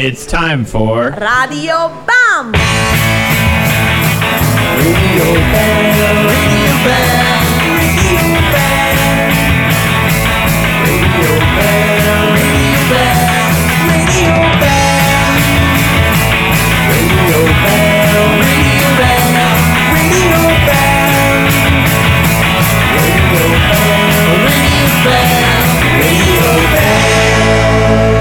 It's time for Radio Bam! Radio Bam, Radio Bam, Radio Bam. Radio Bam, Radio Bam, Radio Bam. Radio Bam, Radio Bam, Radio Bam. Radio Bam, Radio Bam, Radio Bam.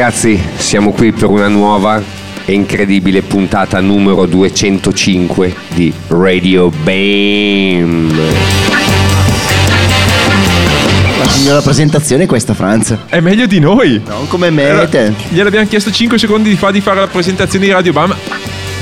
Ragazzi, siamo qui per una nuova e incredibile puntata numero 205 di Radio BAM. La signora presentazione è questa, Franz. È meglio di noi. Non come me e te. Gliel'abbiamo chiesto 5 secondi fa di fare la presentazione di Radio Bam.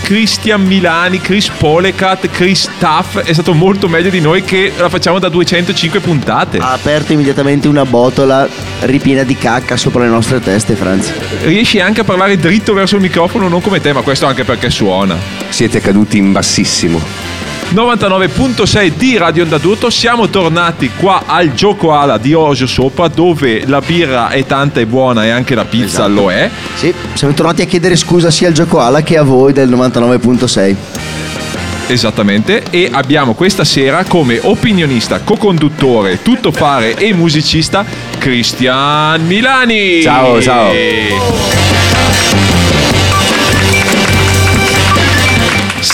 Christian Milani, Chris Polecat, Chris Taff è stato molto meglio di noi che la facciamo da 205 puntate. Ha aperto immediatamente una botola ripiena di cacca sopra le nostre teste, Franz. Riesci anche a parlare dritto verso il microfono, non come te, ma questo anche perché suona. Siete caduti in bassissimo. 99.6 di Radio Onda d'Urto, siamo tornati qua al Gioco Ala di Osio Sopra dove la birra è tanta e buona e anche la pizza Esatto. lo è. Sì, siamo tornati a chiedere scusa sia al gioco Ala che a voi del 99.6. Esattamente, e abbiamo questa sera come opinionista, co-conduttore, tuttofare e musicista Cristian Milani. Ciao, ciao.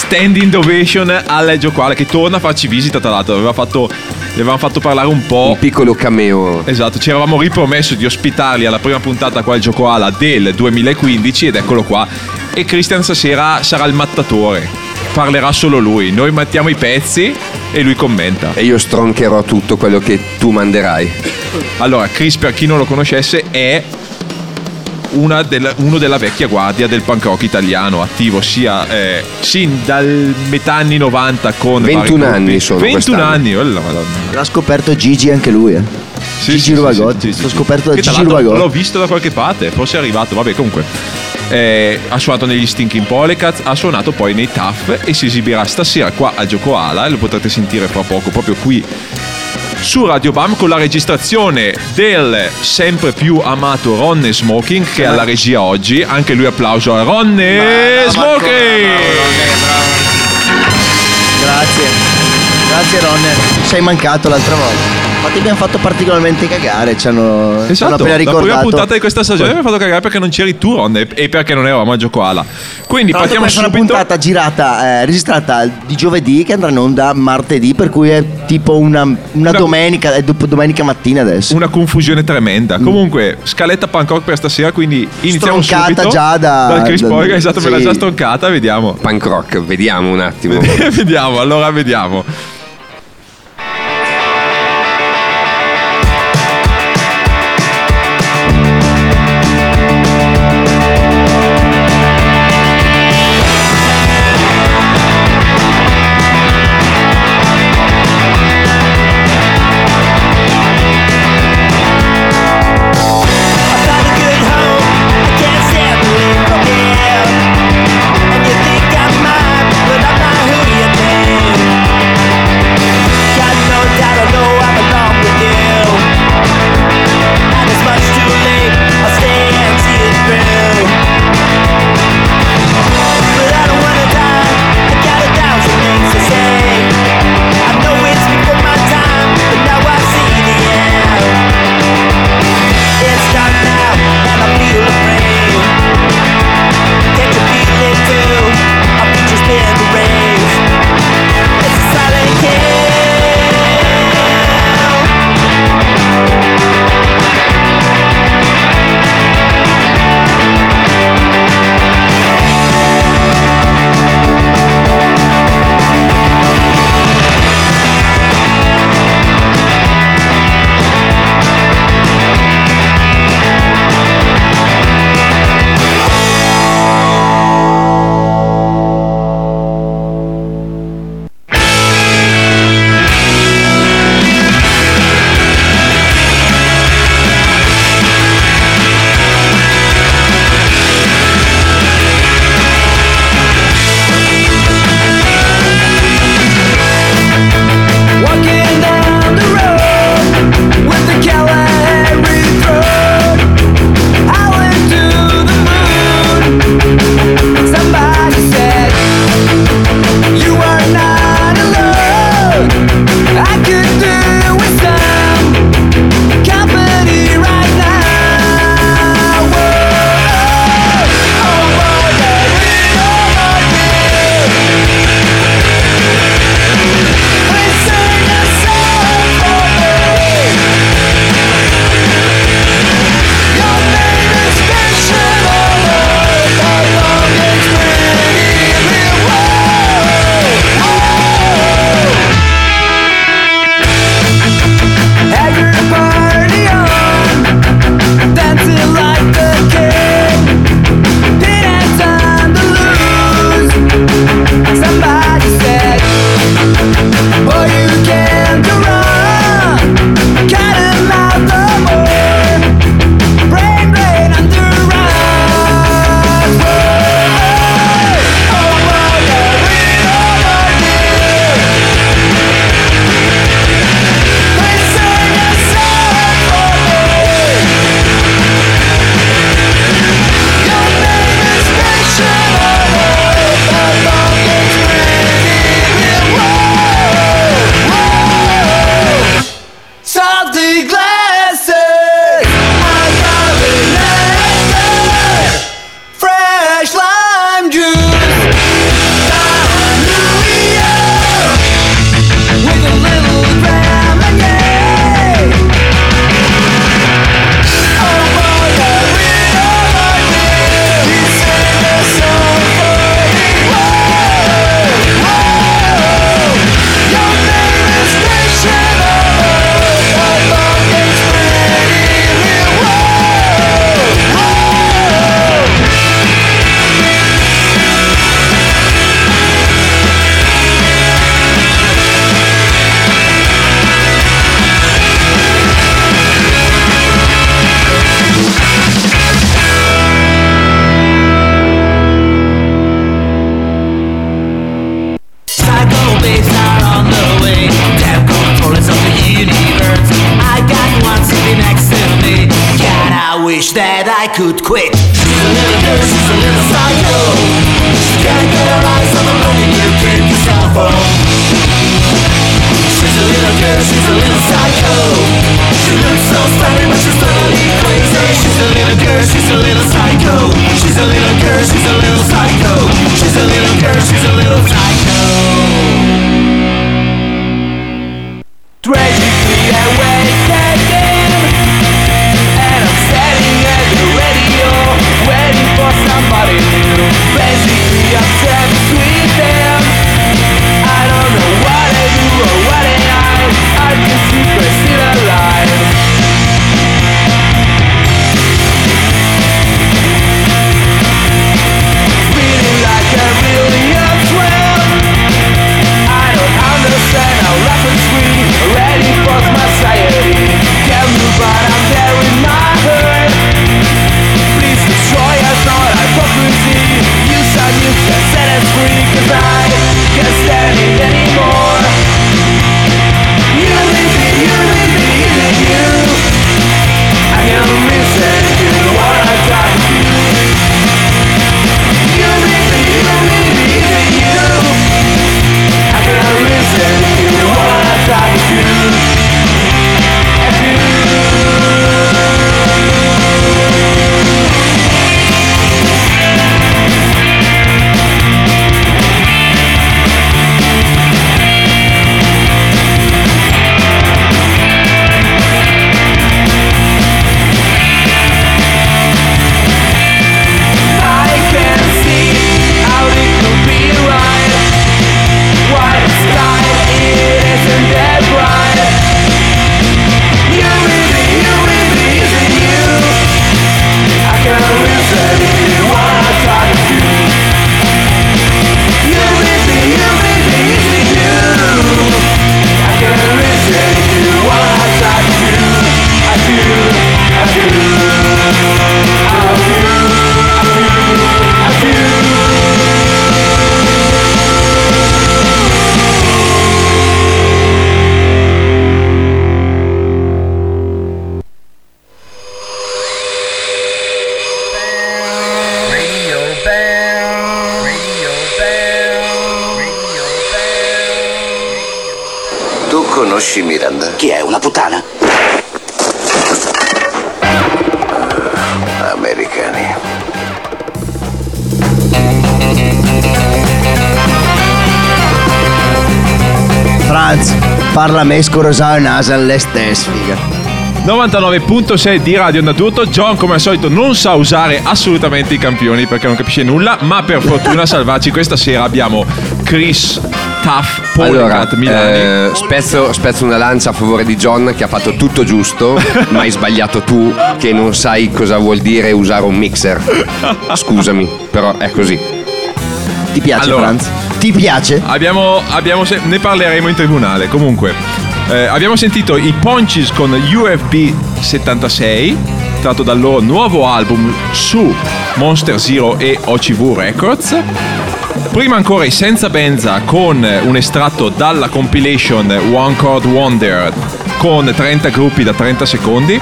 Standing ovation al Giocoala che torna a farci visita tra l'altro, aveva fatto, gli avevamo fatto parlare un po'. Un piccolo cameo. Esatto, ci eravamo ripromesso di ospitarli alla prima puntata qua al Gioco Ala del 2015 ed eccolo qua. E Christian stasera sarà il mattatore. Parlerà solo lui. Noi mettiamo i pezzi e lui commenta. E io stroncherò tutto quello che tu manderai. Allora, Chris, per chi non lo conoscesse, è del- uno della vecchia guardia del punk rock italiano, attivo sia eh, sin dal metà anni 90 con vari 21 gruppi. anni sono 21 quest'anno. anni, oh la madonna. L'ha scoperto Gigi anche lui, eh. Sì, Gigi sì, sì, Rubagotti. sì, sì, L'ho sì. scoperto da Che Gigi l'altro Rubagotti. L'ho visto da qualche parte, forse è arrivato, vabbè comunque. Eh, ha suonato negli Stinking Polecats, ha suonato poi nei Tough e si esibirà stasera qua a Gioco Ala e lo potrete sentire fra poco proprio qui su Radio Bam con la registrazione del sempre più amato Ronne Smoking che è alla regia oggi. Anche lui applauso a Ronne Smoking! Grazie. Grazie Ronner. Sei mancato l'altra volta. Ma ti abbiamo fatto particolarmente cagare. Ci hanno, ci hanno Esatto, appena la prima ricordato. puntata di questa stagione mi ha fatto cagare perché non c'eri tu Ron e perché non eravamo a Gioco Ala. Quindi Tra partiamo questa è una subito. puntata girata, eh, registrata di giovedì che andrà in onda martedì, per cui è tipo una, una Una- domenica, è dopo domenica mattina adesso. Una confusione tremenda. Comunque, scaletta punk rock per stasera, quindi iniziamo Stroncata subito. già da- Dal Chris da- Poiga, esatto, me l'ha sì. già stroncata, vediamo. Punk rock, vediamo un attimo. vediamo, allora vediamo. Parla mesco rosario nasal le stesse, figa. 99.6 di Radio Onda Tutto. John, come al solito, non sa usare assolutamente i campioni perché non capisce nulla. Ma per fortuna, a salvarci questa sera abbiamo Chris Tuff Allora, Polkat Milani. eh, spezzo, spezzo una lancia a favore di John che ha fatto tutto giusto, ma hai sbagliato tu che non sai cosa vuol dire usare un mixer. Scusami, però è così. Ti piace, Allora. Franz? Ti piace? Abbiamo, abbiamo se- ne parleremo in tribunale. Comunque, eh, abbiamo sentito i Ponches con UFB 76, tratto dal loro nuovo album su Monster Zero e OCV Records. Prima ancora i Senza Benza con un estratto dalla compilation One Chord Wonder con 30 gruppi da 30 secondi.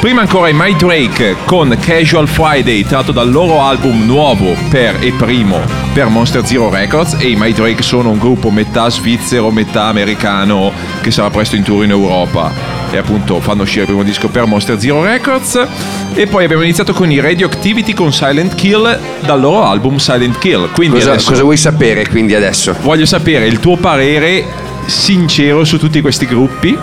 Prima ancora i My Drake con Casual Friday tratto dal loro album nuovo per e primo per Monster Zero Records e i My Drake sono un gruppo metà svizzero, metà americano che sarà presto in tour in Europa. E appunto fanno uscire il primo disco per Monster Zero Records. E poi abbiamo iniziato con i Radioactivity con Silent Kill dal loro album Silent Kill. Quindi Cosa, adesso cosa vuoi sapere quindi adesso? voglio sapere il tuo parere sincero su tutti questi gruppi.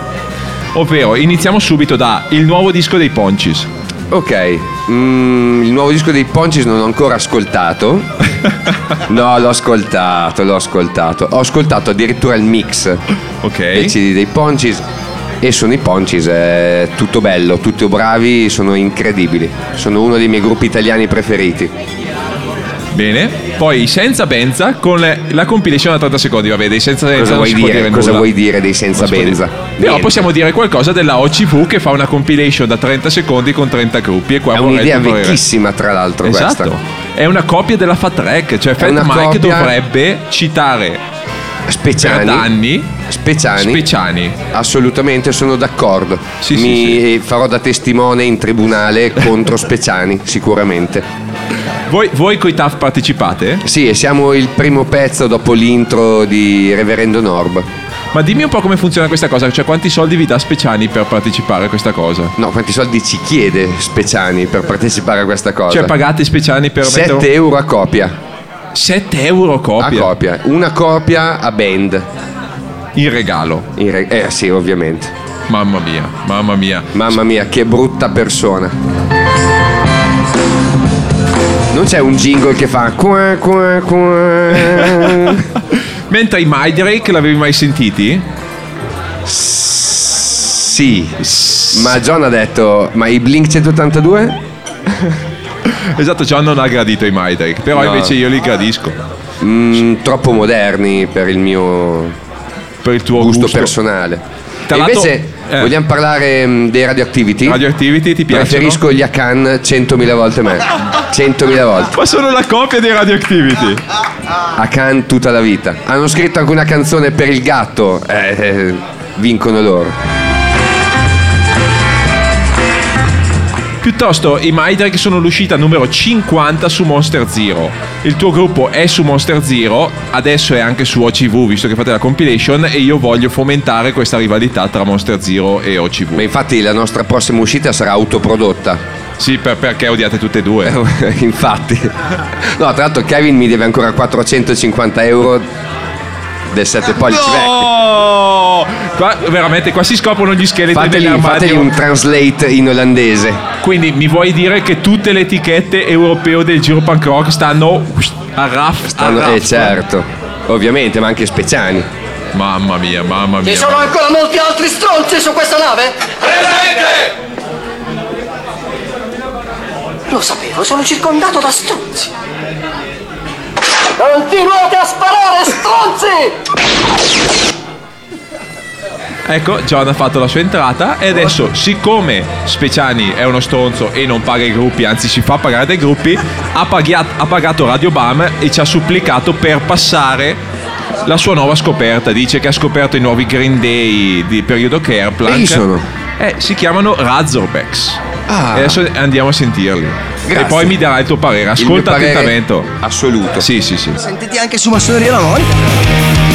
Ovvero iniziamo subito da il nuovo disco dei Poncis Ok, mm, il nuovo disco dei Poncis non l'ho ancora ascoltato. No, l'ho ascoltato, l'ho ascoltato. Ho ascoltato addirittura il mix ok dei CD dei Poncis e sono i Poncis, è tutto bello, tutti bravi, sono incredibili. Sono uno dei miei gruppi italiani preferiti. Bene, poi senza Benza con la compilation da 30 secondi. Vabbè, dei senza Benza Cosa non vuoi dire? dire Cosa vuoi dire dei senza Benza? Però possiamo dire qualcosa della OCV che fa una compilation da 30 secondi con 30 gruppi. E qua È un'idea vecchissima, tra l'altro, Esatto. questa. È una copia della Fat Track, cioè Fat Mike copia- dovrebbe citare Speciani. per danni. Speciani. Speciani. Assolutamente sono d'accordo. Sì, sì, Mi farò da testimone in tribunale contro Speciani, sicuramente. Voi, voi coi TAF partecipate? Sì, e siamo il primo pezzo dopo l'intro di Reverendo Norb. Ma dimmi un po' come funziona questa cosa, cioè quanti soldi vi dà Speciani per partecipare a questa cosa? No, quanti soldi ci chiede Speciani per partecipare a questa cosa? Cioè pagate Speciani per 7 mettere euro a copia. 7 euro A copia copia. Una copia a band. in regalo. In re- eh sì, ovviamente. Mamma mia, mamma mia. Mamma mia, che brutta persona. Non c'è un jingle che fa qua qua qua. Mentre i My Drake l'avevi mai sentiti? Sì. Ma John ha detto, ma i Blink 182? Esatto, John non ha gradito i My Drake, però No. invece io li gradisco. Mm, troppo moderni per il mio Per il tuo gusto, gusto, personale. Tra e invece eh. vogliamo parlare mm, dei radioactivity? Radioactivity ti piacciono? Preferisco gli Akan 100.000 volte me. 100.000 volte. Ma sono la copia dei Radioactivity. Akan tutta la vita. Hanno scritto anche una canzone per il gatto. Eh, eh, vincono loro. Piuttosto i My Drake sono l'uscita numero 50 su Monster Zero. Il tuo gruppo è su Monster Zero, adesso è anche su OCV visto che fate la compilation e io voglio fomentare questa rivalità tra Monster Zero e Ma OCV. infatti la nostra prossima uscita sarà autoprodotta. Sì, per- perché odiate tutte e due. infatti. No, tra l'altro Kevin mi deve ancora 450 euro del 7 pollici vecchi. Oh! Qua, veramente, qua si scoprono gli scheletri Fategli, nell'armadio. fategli un translate in olandese. Quindi mi vuoi dire che tutte le etichette europee del Giro Punk Rock stanno a raff? Stanno- a eh raff? certo, ovviamente, ma anche speciani. Mamma mia, mamma mia. Ci sono ancora molti altri stronzi su questa nave? Lo sapevo, sono circondato da stronzi. Continuate a sparare, stronzi! Ecco, John ha fatto la sua entrata e adesso, siccome Speciani è uno stronzo e non paga i gruppi, anzi si fa pagare dai gruppi, ha, paghiat- ha pagato Radio Bam e ci ha supplicato per passare la sua nuova scoperta. Dice che ha scoperto i nuovi Green Day di periodo Kerplank. Chi sono? Eh, si chiamano Razorbacks. Ah. E adesso andiamo a sentirli. Grazie. E poi mi darai il tuo parere. Il Ascolta mio parere attentamente. Assoluto. Sì, sì, sì. Sentiti anche su Massoneria la Monica.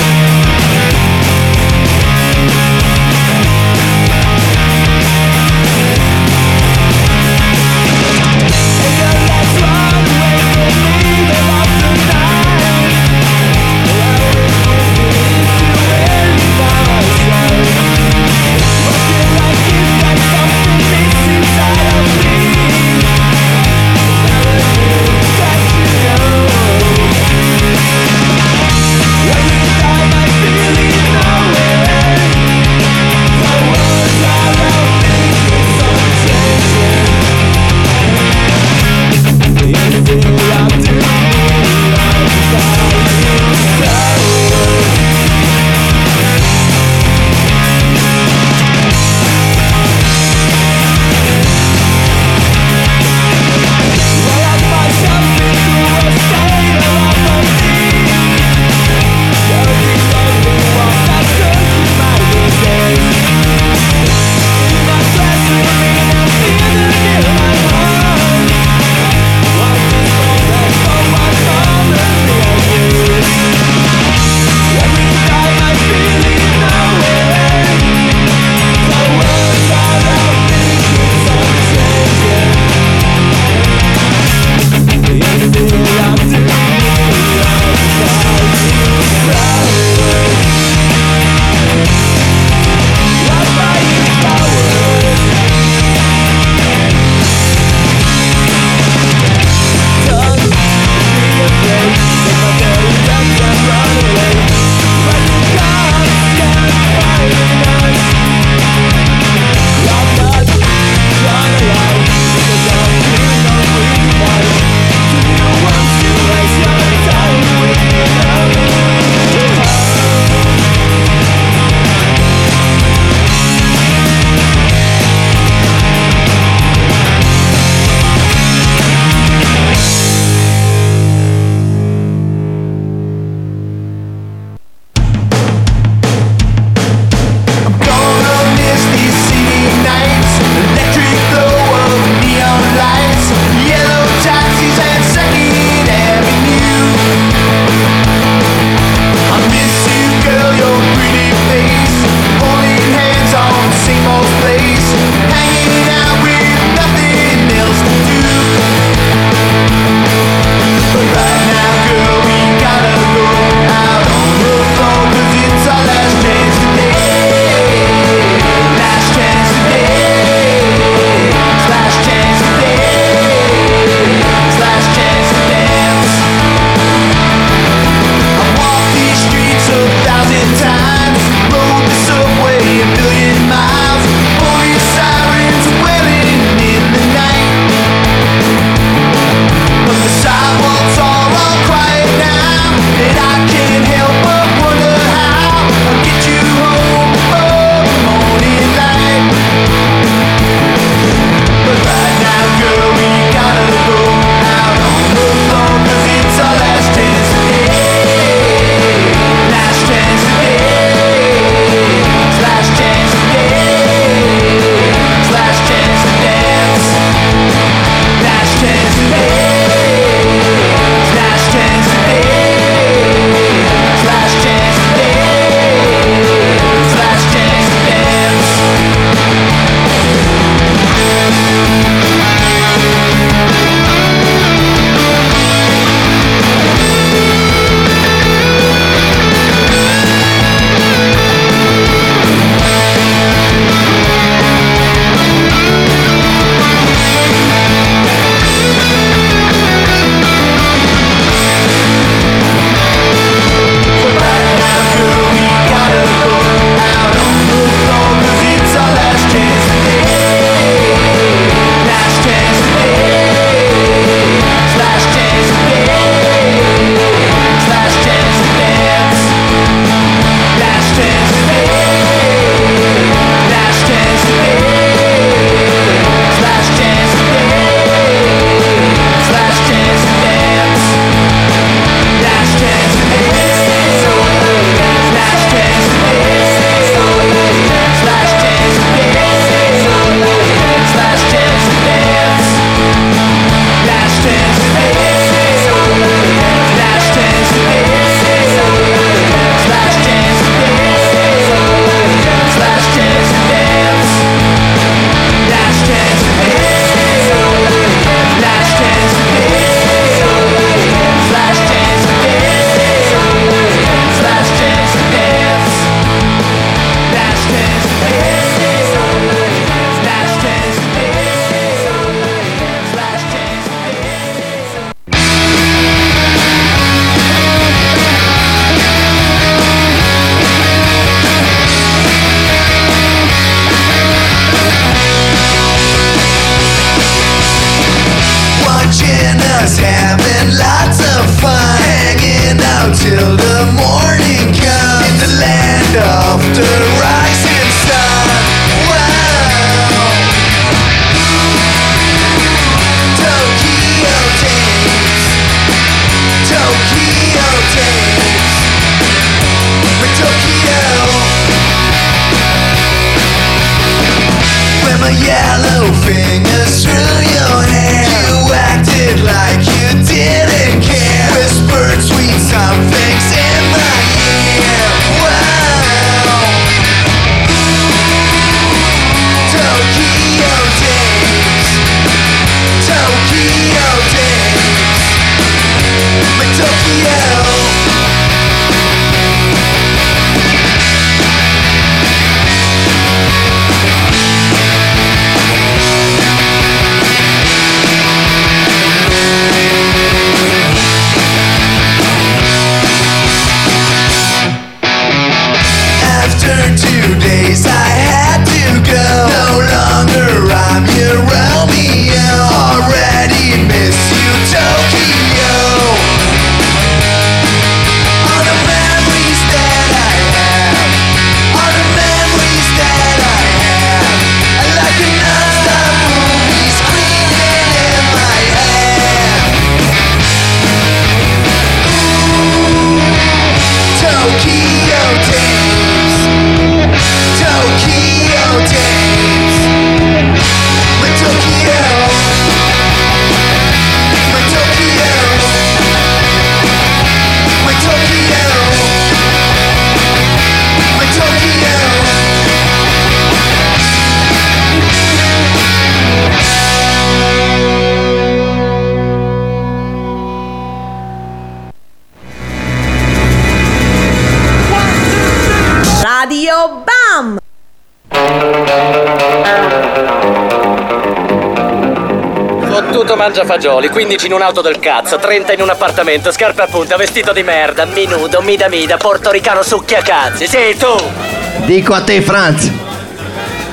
Fagioli, 15 in un'auto del cazzo, 30 in un appartamento, scarpe a punta, vestito di merda, minudo, mida mida, portoricano succhia cazzi. Sì, tu! Dico a te, Franz.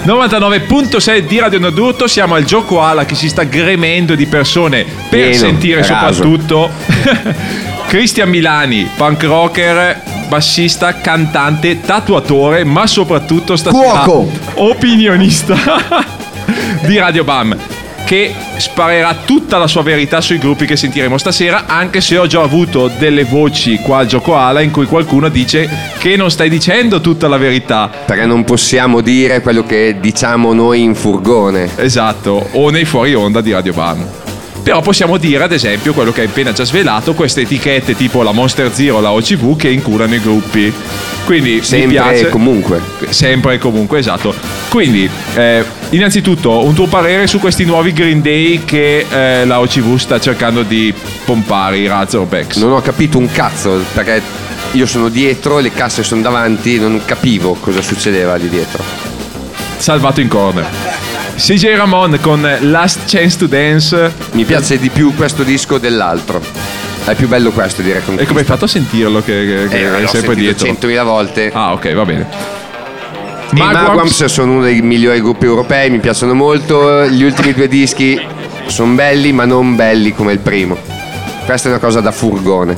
99.6 di Radio Nodurto, siamo al gioco ala che si sta gremendo di persone per Pieno, sentire soprattutto Cristian Milani, punk rocker, bassista, cantante, tatuatore, ma soprattutto stasera Cuoco. opinionista di Radio Bam che sparerà tutta la sua verità sui gruppi che sentiremo stasera, anche se ho già avuto delle voci qua al gioco ala in cui qualcuno dice che non stai dicendo tutta la verità. Perché non possiamo dire quello che diciamo noi in furgone. Esatto, o nei fuori onda di Radio Bam. Però possiamo dire, ad esempio, quello che hai appena già svelato, queste etichette tipo la Monster Zero, la OCV che incurano i gruppi. Quindi Sempre mi piace. e comunque. Sempre e comunque, esatto. Quindi, eh, innanzitutto, un tuo parere su questi nuovi Green Day che eh, la OCV sta cercando di pompare, i Razorbacks. Non ho capito un cazzo perché io sono dietro, le casse sono davanti, non capivo cosa succedeva lì dietro. Salvato in corner. CJ Ramon con Last Chance to Dance. Mi piace di più questo disco dell'altro. È più bello questo direi E come hai fatto a sentirlo che, che, che Eh, sempre sentito dietro? 100.000 volte. Ah, ok, va bene. I Magwams sono uno dei migliori gruppi europei, mi piacciono molto. Gli ultimi due dischi sono belli, ma non belli come il primo. Questa è una cosa da furgone.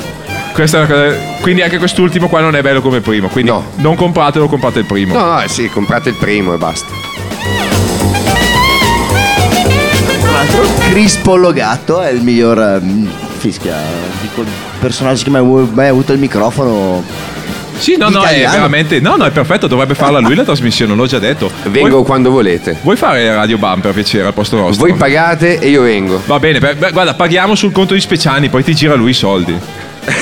Questa è una cosa- Quindi anche quest'ultimo qua non è bello come il primo. Quindi No. non compratelo, comprate il primo. No, no, sì, comprate il primo e basta. Tra l'altro, Crispo Logato è il miglior ehm, fischia. Dico, il personaggio che mai, mai avuto il microfono. Sì, no, no, è veramente. No, no, è perfetto, dovrebbe farla lui la trasmissione, l'ho già detto. Vengo Vuoi, quando volete. vuoi fare Radio Bam per piacere al posto nostro? Voi pagate e io vengo. Va bene, beh, guarda, paghiamo sul conto di Speciani, poi ti gira lui i soldi.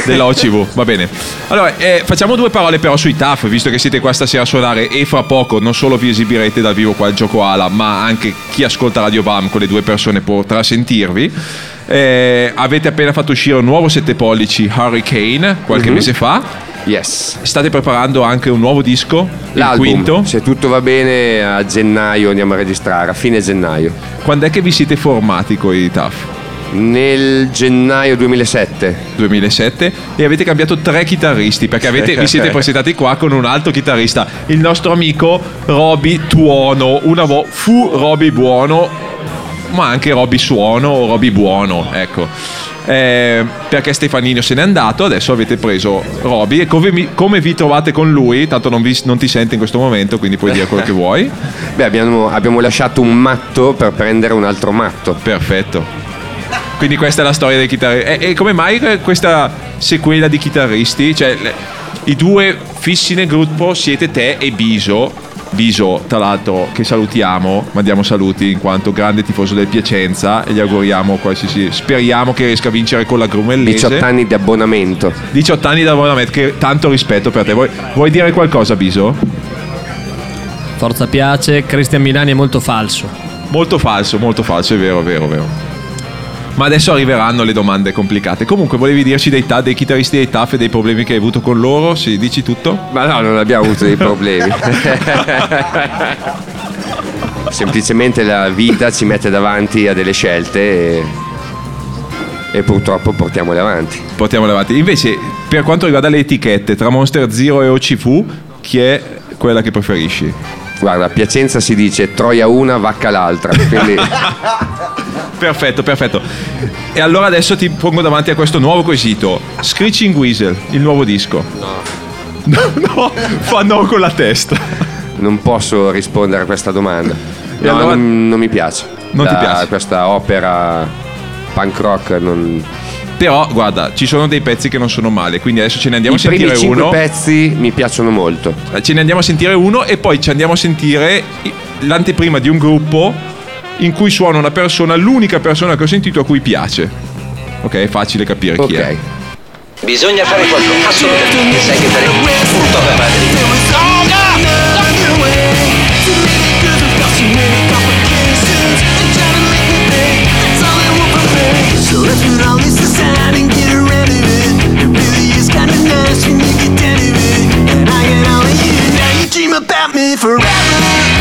Della OCV, va bene. Allora, eh, facciamo due parole però sui TAF, visto che siete qua stasera a suonare e fra poco non solo vi esibirete dal vivo qua al Gioco Ala, ma anche chi ascolta Radio Bam con le due persone potrà sentirvi. Eh, avete appena fatto uscire un nuovo 7 pollici Hurricane qualche mese fa. Yes. State preparando anche un nuovo disco, il L'album, quinto. se tutto va bene, a gennaio andiamo a registrare, a fine gennaio. Quando è che vi siete formati con i TAF? Nel gennaio 2007. 2007 e avete cambiato tre chitarristi perché avete- vi siete presentati qua con un altro chitarrista, il nostro amico Roby Tuono. Una vo- fu Roby Buono, ma anche Roby Suono o Roby Buono, ecco. Eh, perché Stefanino se n'è andato, adesso avete preso Roby e come, mi- come vi trovate con lui? Tanto non, vi- non ti sente in questo momento, quindi puoi dire quello che vuoi. Beh, abbiamo, abbiamo lasciato un matto per prendere un altro matto. Perfetto. Quindi questa è la storia dei chitarristi. E, e come mai questa sequela di chitarristi? Cioè, le- i due fissi nel gruppo siete te e Biso. Biso, tra l'altro, che salutiamo, mandiamo saluti in quanto grande tifoso del Piacenza e gli auguriamo qualsiasi. Speriamo che riesca a vincere con la Grumellese. 18 anni di abbonamento. 18 anni da abbonamento, che tanto rispetto per te. Vuoi, vuoi dire qualcosa, Biso? Forza piace, Cristian Milani è molto falso. Molto falso, molto falso, è vero, vero, vero. Ma adesso arriveranno le domande complicate. Comunque, volevi dirci dei, ta- dei chitarristi dei TAF e dei problemi che hai avuto con loro? Sì, dici tutto? Ma no, non abbiamo avuto dei problemi. Semplicemente la vita ci mette davanti a delle scelte e, e purtroppo portiamole avanti. Portiamole avanti. Invece, per quanto riguarda le etichette, tra Monster Zero e OCV, chi è quella che preferisci? Guarda, a Piacenza si dice Troia una, vacca l'altra. Quindi Perfetto, perfetto. E allora adesso ti pongo davanti a questo nuovo quesito. Screeching Weasel, il nuovo disco. No. No, fa no con la testa. non posso rispondere a questa domanda. No, allora- non, non mi piace. Non ti piace? Questa opera punk rock non... Però, guarda, ci sono dei pezzi che non sono male, quindi adesso ce ne andiamo I a sentire primi cinque uno. pezzi mi piacciono molto. Eh, Ce ne andiamo a sentire uno e poi ci andiamo a sentire i- l'anteprima di un gruppo in cui suona una persona, l'unica persona che ho sentito a cui piace. Ok, è facile capire chi Ok. è. Bisogna fare qualcosa. Assolutamente. Sai che fare punto per Madrid. About me forever.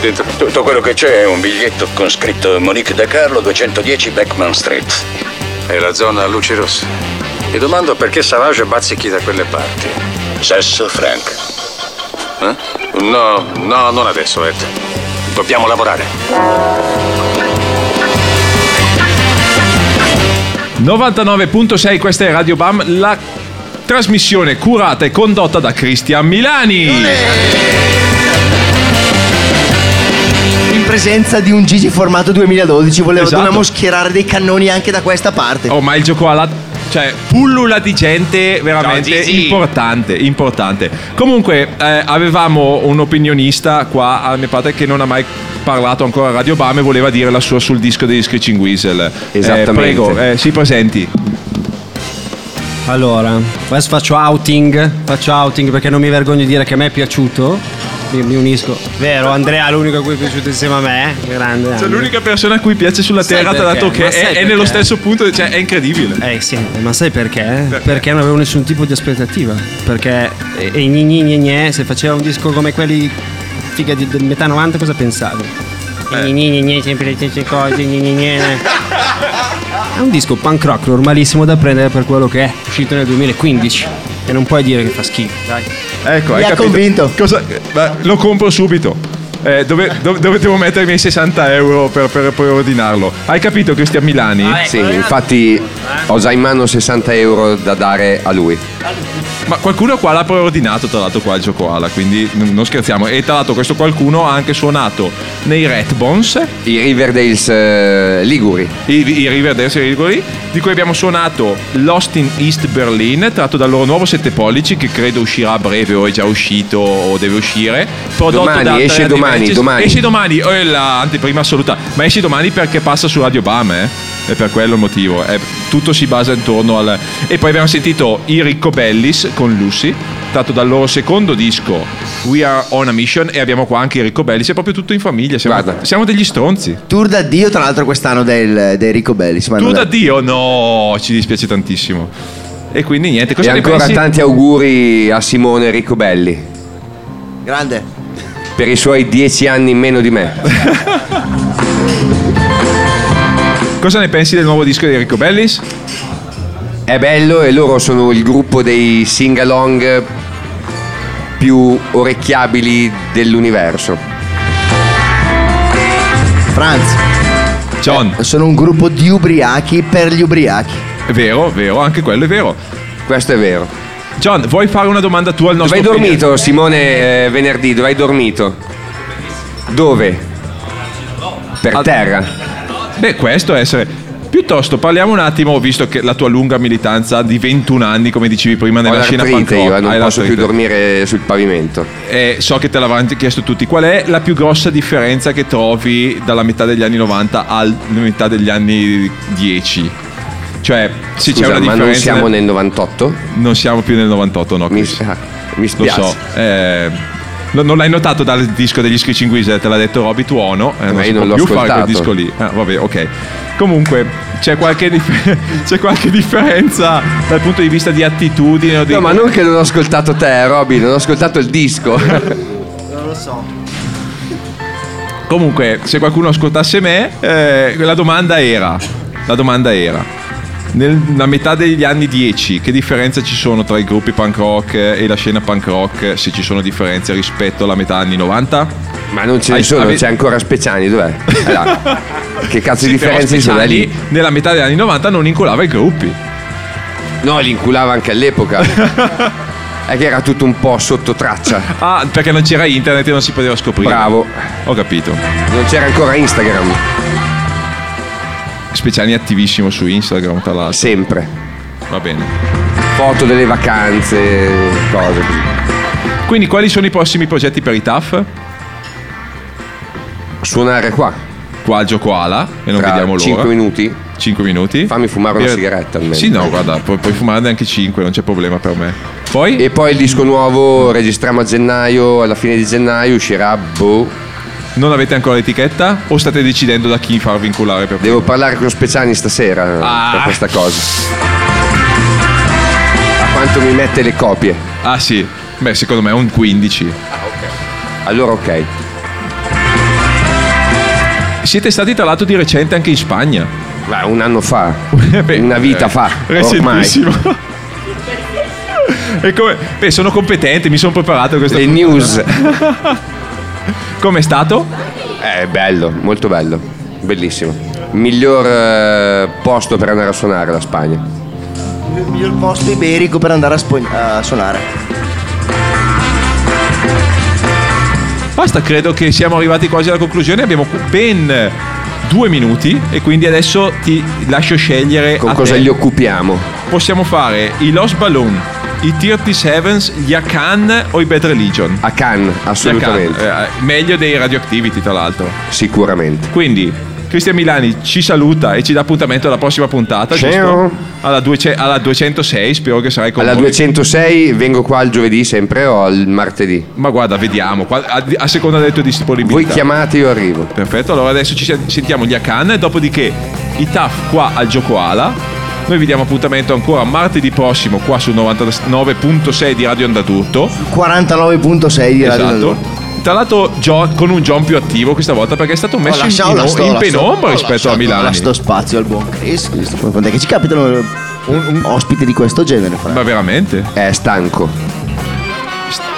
Dentro. Tutto quello che c'è è un biglietto con scritto Monique De Carlo 210 Beckman Street. È la zona a luci rosse. Mi domando perché Savage bazzichi da quelle parti. Sesso Frank. Eh? No, no, non adesso, Ed. Dobbiamo lavorare. 99.6, questa è Radio Bam, la trasmissione curata e condotta da Cristian Milani. In presenza di un Gigi formato 2012 volevo, Esatto. dovevamo schierare dei cannoni anche da questa parte. Oh, ma il gioco alla. Cioè, pullula di gente veramente Ciao, Gigi. importante, importante. Comunque, eh, avevamo un opinionista qua a mia parte che non ha mai parlato ancora a Radio Bam e voleva dire la sua sul disco degli Screeching Weasel. Eh, Esattamente. prego, eh, si presenti. Allora, adesso faccio outing, faccio outing perché non mi vergogno di dire che a me è piaciuto. Mi, mi unisco. Vero, Andrea è l'unico a cui è piaciuto insieme a me. eh? Grande. Andrea. l'unica persona a cui piace sulla Sai terra, perché? dato che Ma è, sai è perché? nello stesso punto, cioè è incredibile. Eh sì, ma sai perché? Perché, non avevo nessun tipo di aspettativa. Perché e, e gni gni gni gni, se faceva un disco come quelli figa di, del metà 90 cosa pensavi? Eh. Gni gni gni gni, sempre le stesse cose, gni gni gni. È un disco punk rock normalissimo da prendere per quello che è, uscito nel 2015. E non puoi dire che fa schifo, dai. Ecco, Mi ha capito? convinto. Cosa, beh, lo compro subito. Eh, dove, dove, dove devo mettere i miei 60 euro per, per poi ordinarlo? Hai capito Cristian Milani? Sì, infatti ho già in mano 60 euro da dare a lui. Ma qualcuno qua l'ha preordinato tra l'altro qua il gioco ala, quindi non scherziamo. E tra l'altro questo qualcuno ha anche suonato nei Red Bones, I Riverdales eh, Liguri. i, i Riverdale Liguri, di cui abbiamo suonato Lost in East Berlin, tratto dal loro nuovo 7 pollici che credo uscirà a breve o è già uscito o deve uscire. Prodotto Domani, da esce Tre domani, Dimensions. domani. Esce domani, oh, è l'anteprima assoluta, ma esce domani perché passa su Radio Bam, eh? È per quello il motivo. È- tutto si basa intorno al. E poi abbiamo sentito i Riccobellis con Lucy, tratto dal loro secondo disco We Are On a Mission. E abbiamo qua anche i Riccobellis, è proprio tutto in famiglia. Siamo, siamo degli stronzi. Tour d'addio, tra l'altro, quest'anno del, dei Rico Belli. si Tu vanno da da- Dio? No, ci dispiace tantissimo. E quindi niente, E cosa ne ancora pensi? tanti auguri a Simone Riccobelli Grande. Per i suoi dieci anni in meno di me. Cosa ne pensi del nuovo disco di Riccobellis? È bello e loro sono il gruppo dei sing-along più orecchiabili dell'universo. Franz. John. Eh, sono un gruppo di ubriachi per gli ubriachi. È vero, vero, anche quello è vero. Questo è vero. John, vuoi fare una domanda tu al Dove nostro hai opinion- dormito Simone eh, venerdì? Dove hai dormito? Dove? Per terra. Beh, questo è essere. Piuttosto parliamo un attimo, visto che la tua lunga militanza di 21 anni, come dicevi prima, nella scena punk io, rock, eh, non hai posso più dormire sul pavimento. E so che te l'avranno chiesto tutti. Qual è la più grossa differenza che trovi dalla metà degli anni 90 alla metà degli anni 10? Cioè, se Scusa, c'è una ma differenza. non siamo nel 98? Non siamo più nel 98, no? Mi, Chris. mi Lo spiace. so. eh, no- non l'hai notato dal disco degli Screeching Wizard, te l'ha detto Roby Tuono. Eh, Ma io può non l'ho più fare quel ascoltato. disco lì. Ah, vabbè, ok. Comunque, c'è qualche, dif- c'è qualche differenza dal punto di vista di attitudine o di. No, ma non che non ho ascoltato te, Robby, non ho ascoltato il disco. Non lo so. Comunque, se qualcuno ascoltasse me, eh, la domanda era: la domanda era. Nella metà degli anni 10, che differenze ci sono tra i gruppi punk rock e la scena punk rock? Se ci sono differenze rispetto alla metà anni 90? Ma non ce ne sono, ave- c'è ancora Speciani, dov'è? Là. Che cazzo di Sì, differenze ci sono lì? Nella metà degli anni 90 non incolava i gruppi. No, li inculava anche all'epoca. È che era tutto un po' sotto traccia. Ah, perché non c'era internet e non si poteva scoprire. Bravo. Ho capito. Non c'era ancora Instagram. Speciali è attivissimo su Instagram, tra l'altro. Sempre. Va bene. Foto delle vacanze, cose così. Quindi, quali sono i prossimi progetti per i TAF? Suonare qua. Qua al gioco Ala e non Tra vediamo l'ora. 5 minuti. 5 minuti. Fammi fumare una Bere- sigaretta almeno. Sì, no, guarda, pu- puoi fumarne anche 5, non c'è problema per me. Poi? E poi il disco nuovo registriamo a gennaio, alla fine di gennaio uscirà boh. Non avete ancora l'etichetta? O state decidendo da chi farvi inculare per Devo parlare con Speciani stasera Ah. per questa cosa. A quanto mi mette le copie? Ah sì, beh secondo me è un 15. Allora ok. siete stati tra l'altro di recente anche in Spagna. Beh, un anno fa, Beh, una vita eh, fa, ormai. Recentissimo. E come, beh, sono competente, mi sono preparato a questa Le news. Com'è stato? È bello, molto bello, bellissimo. Miglior eh, posto per andare a suonare la Spagna. Il miglior posto iberico per andare a, spo- a suonare. Basta, credo che siamo arrivati quasi alla conclusione. Abbiamo ben due minuti e quindi adesso ti lascio scegliere. Con a cosa te. gli occupiamo? Possiamo fare i Lost Balloon, i 37s, gli Akan o i Bad Religion? A Cannes, assolutamente. Akan, eh, meglio dei Radioactivity, tra l'altro. Sicuramente. Quindi, Cristian Milani ci saluta e ci dà appuntamento alla prossima puntata, Ciao. Alla, 200 alla 206, spero che sarai con Alla noi. 206 vengo qua il giovedì sempre o il martedì? Ma guarda, vediamo, a, a seconda delle tue disponibilità. Voi chiamate io arrivo. Perfetto, allora adesso ci sen- sentiamo gli Akan, dopodiché i TAF qua al Gioco Ala. Noi vi diamo appuntamento ancora martedì prossimo qua sul 99.6 di Radio Onda Tutto. 49.6 di Radio Esatto. Tra l'altro con un John più attivo questa volta perché è stato Ho messo in, lasciato- in- ho in ho lasciato- penombra ho rispetto a Milano. Ho lasciato spazio al buon Chris. Quando è che ci capitano ospiti di questo genere? Fra? Ma veramente? È stanco.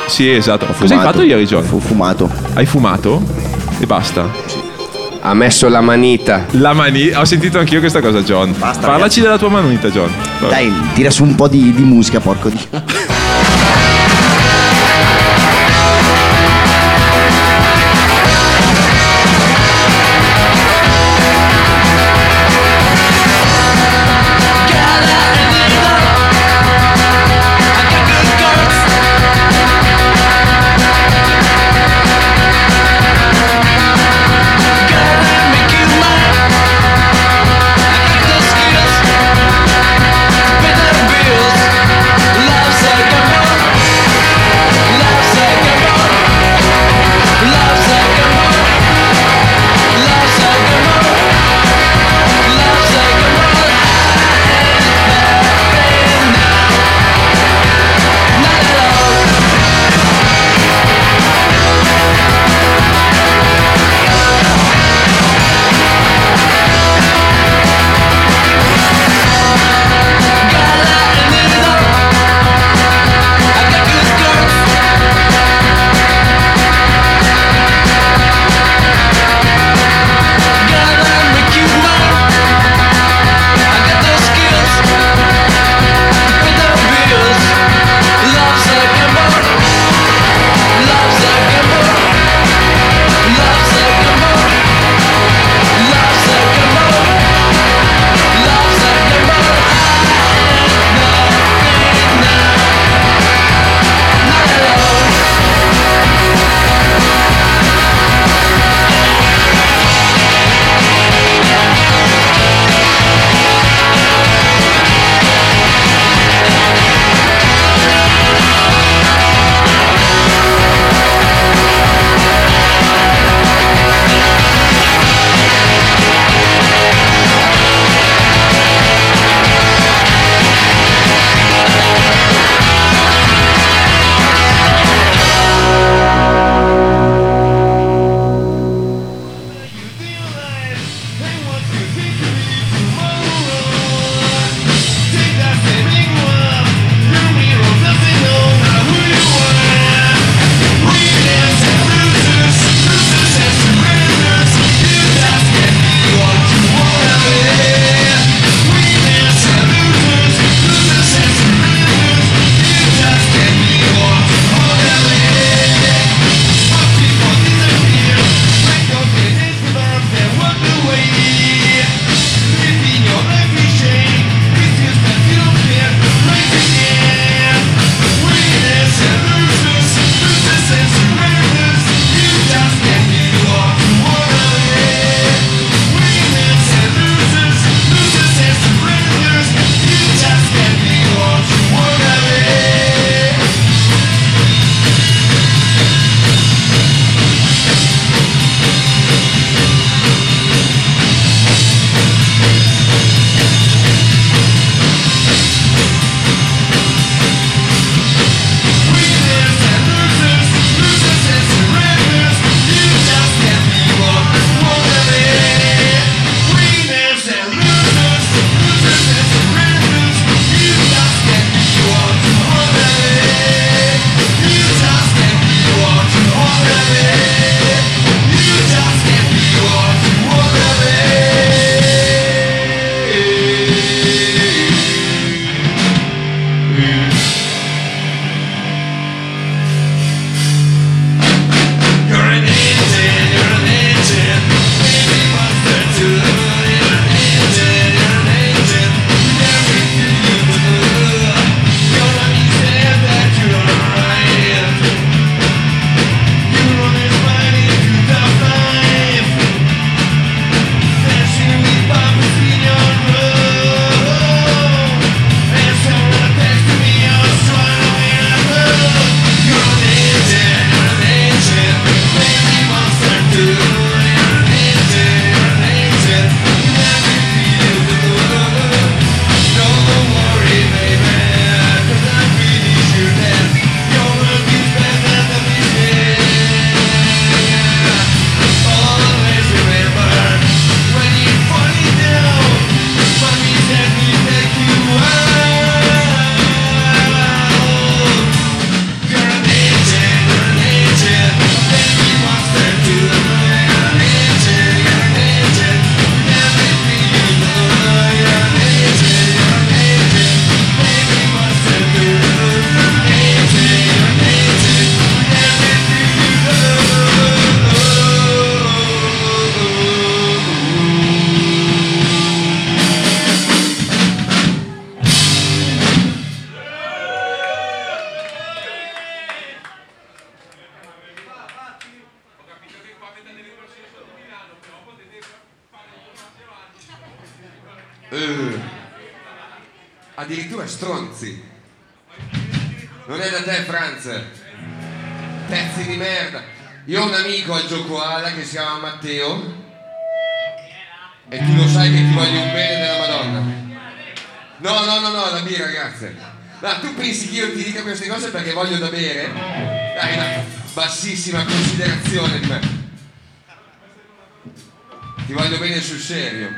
Sì, esatto. Cosa hai fumato. fatto ieri, John? Fu fumato. Hai fumato? E basta. Ha messo la manita. La mani. Ho sentito anch'io questa cosa, John. Basta, Parlaci ragazzi. della tua manita, John. Dai, tira su un po' di, di musica, porco dio. queste cose perché voglio da bere. Dai una bassissima considerazione di me. Ti voglio bene sul serio.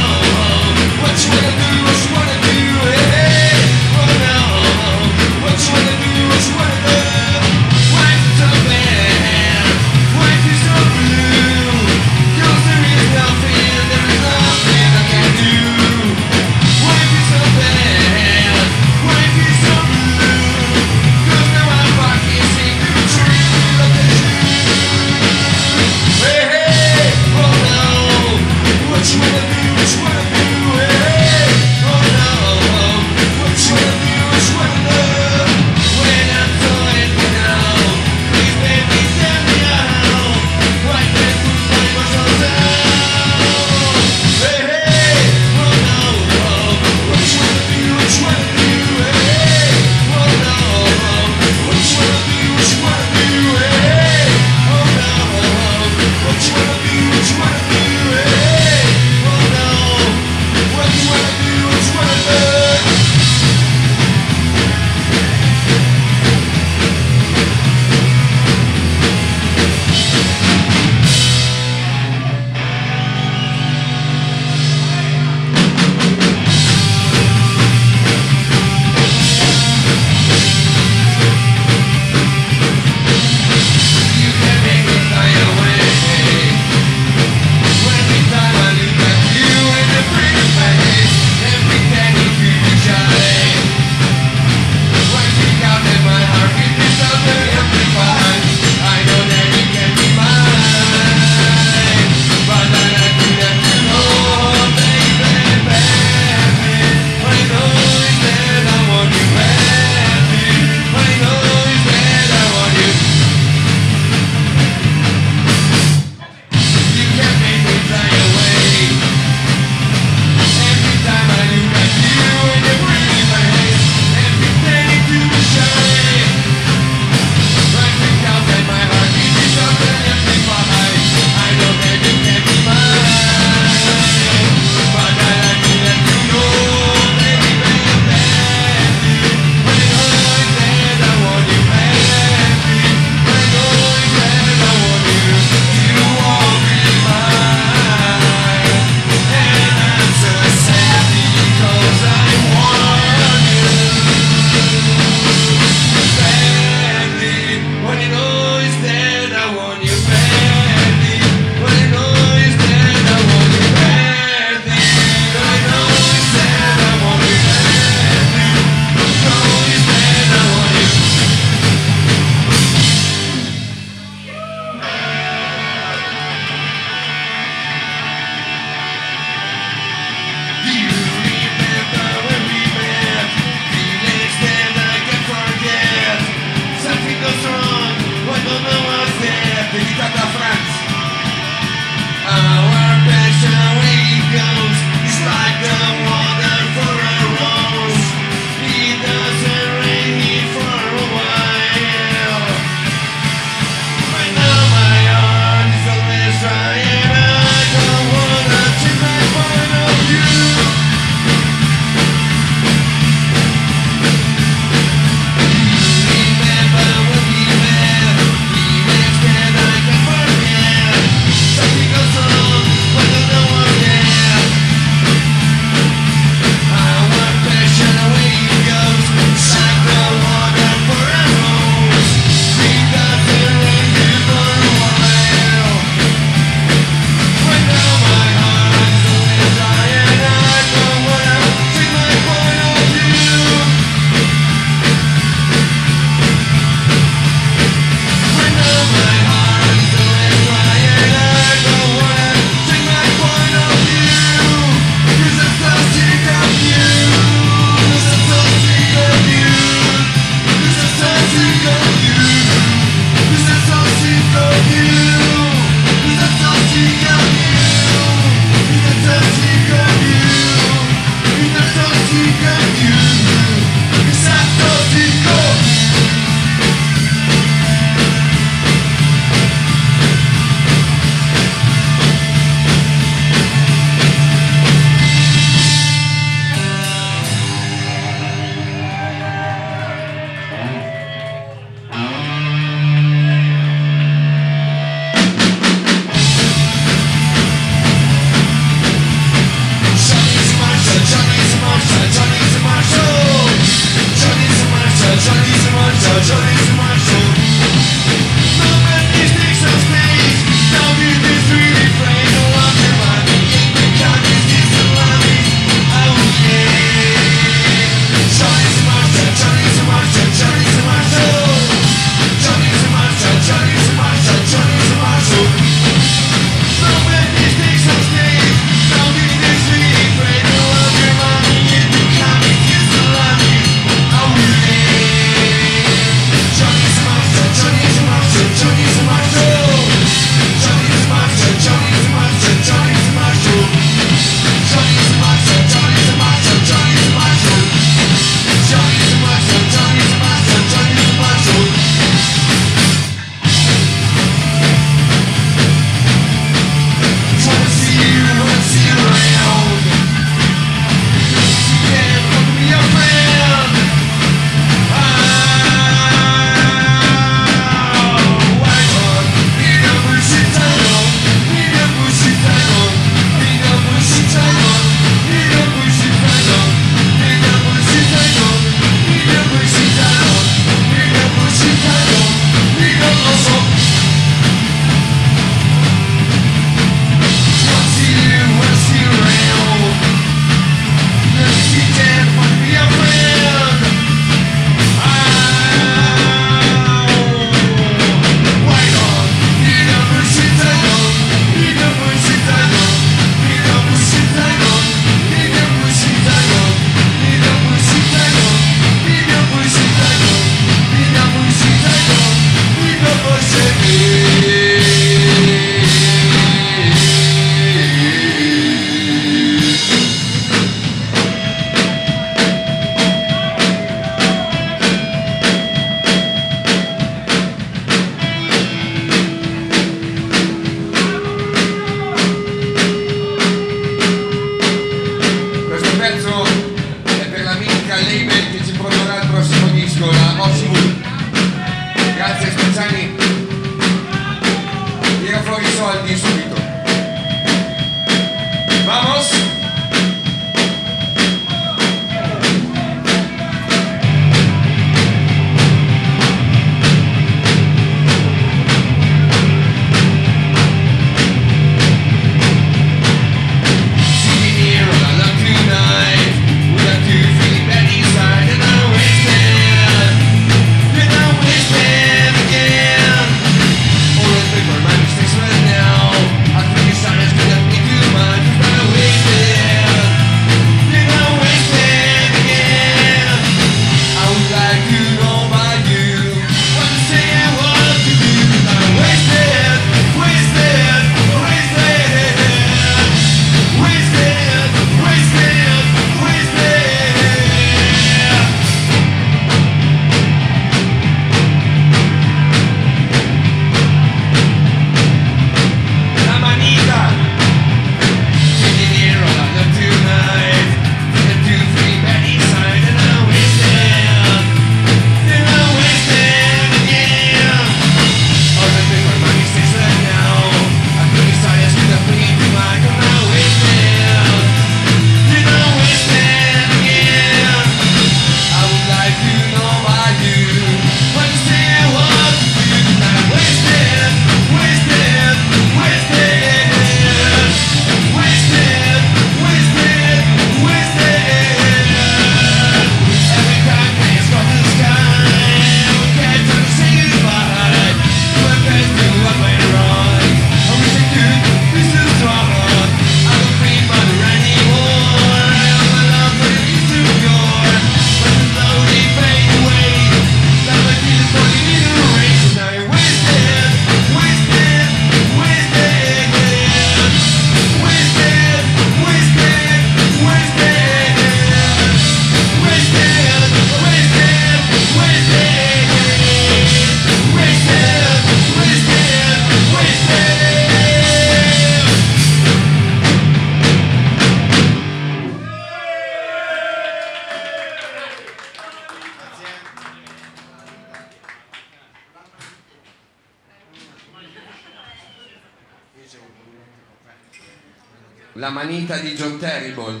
Manita di John Terrible.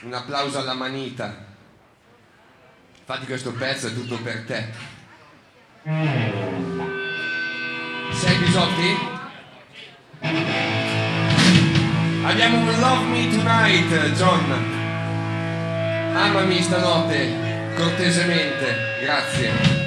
Un applauso alla manita. Infatti questo pezzo è tutto per te. Sei Bisotti? Abbiamo un Love Me Tonight, John. Amami stanotte, cortesemente, grazie.